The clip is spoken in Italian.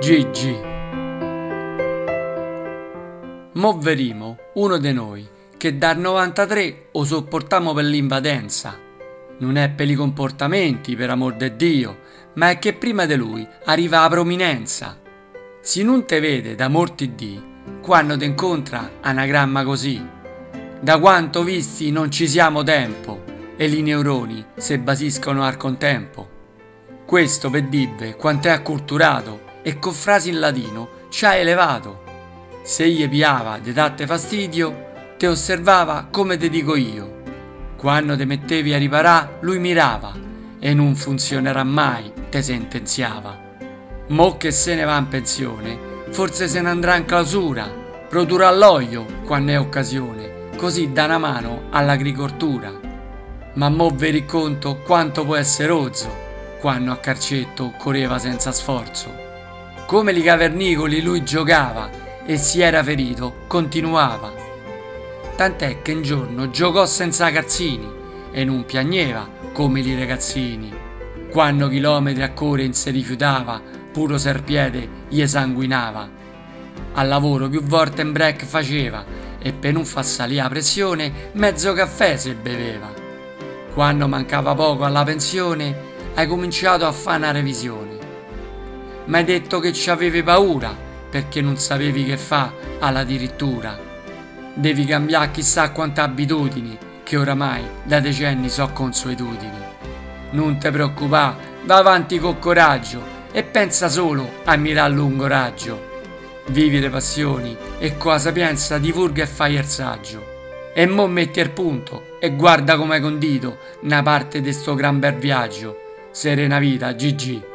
GG. Mo verimo uno di noi che dal 93 o sopportiamo per l'invadenza. Non è per i comportamenti, per amor de Dio, ma è che prima di lui arriva la prominenza. Si non te vede da morti di, quando te incontra anagramma così. Da quanto visti non ci siamo tempo, e i neuroni se basiscono al contempo. Questo per dirve quanto è acculturato e con frasi in latino ci ha elevato. Se gli piava di datte fastidio, te osservava come te dico io. Quando te mettevi a riparà, lui mirava e non funzionerà mai, te sentenziava. Mo che se ne va in pensione, forse se ne andrà in clausura, produrrà l'olio quando è occasione, così dà una mano all'agricoltura. Ma mo vi conto quanto può essere rozzo quando a carcetto correva senza sforzo. Come li cavernicoli lui giocava e si era ferito, continuava. Tant'è che un giorno giocò senza calzini e non piagneva come i ragazzini. Quando chilometri a correre si rifiutava, puro serpiede gli sanguinava. Al lavoro più volte in break faceva e per non far salire la pressione mezzo caffè se beveva. Quando mancava poco alla pensione hai cominciato a fare una revisione. Ma hai detto che ci avevi paura perché non sapevi che fa alla dirittura. Devi cambiare chissà quante abitudini che oramai da decenni so consuetudini. Non ti preoccupare, va avanti con coraggio e pensa solo a mirare a lungo raggio. Vivi le passioni e con la sapienza divulga e fai il saggio. E mo metti al punto e guarda come hai condito una parte di sto gran bel viaggio. Serena vita, GG.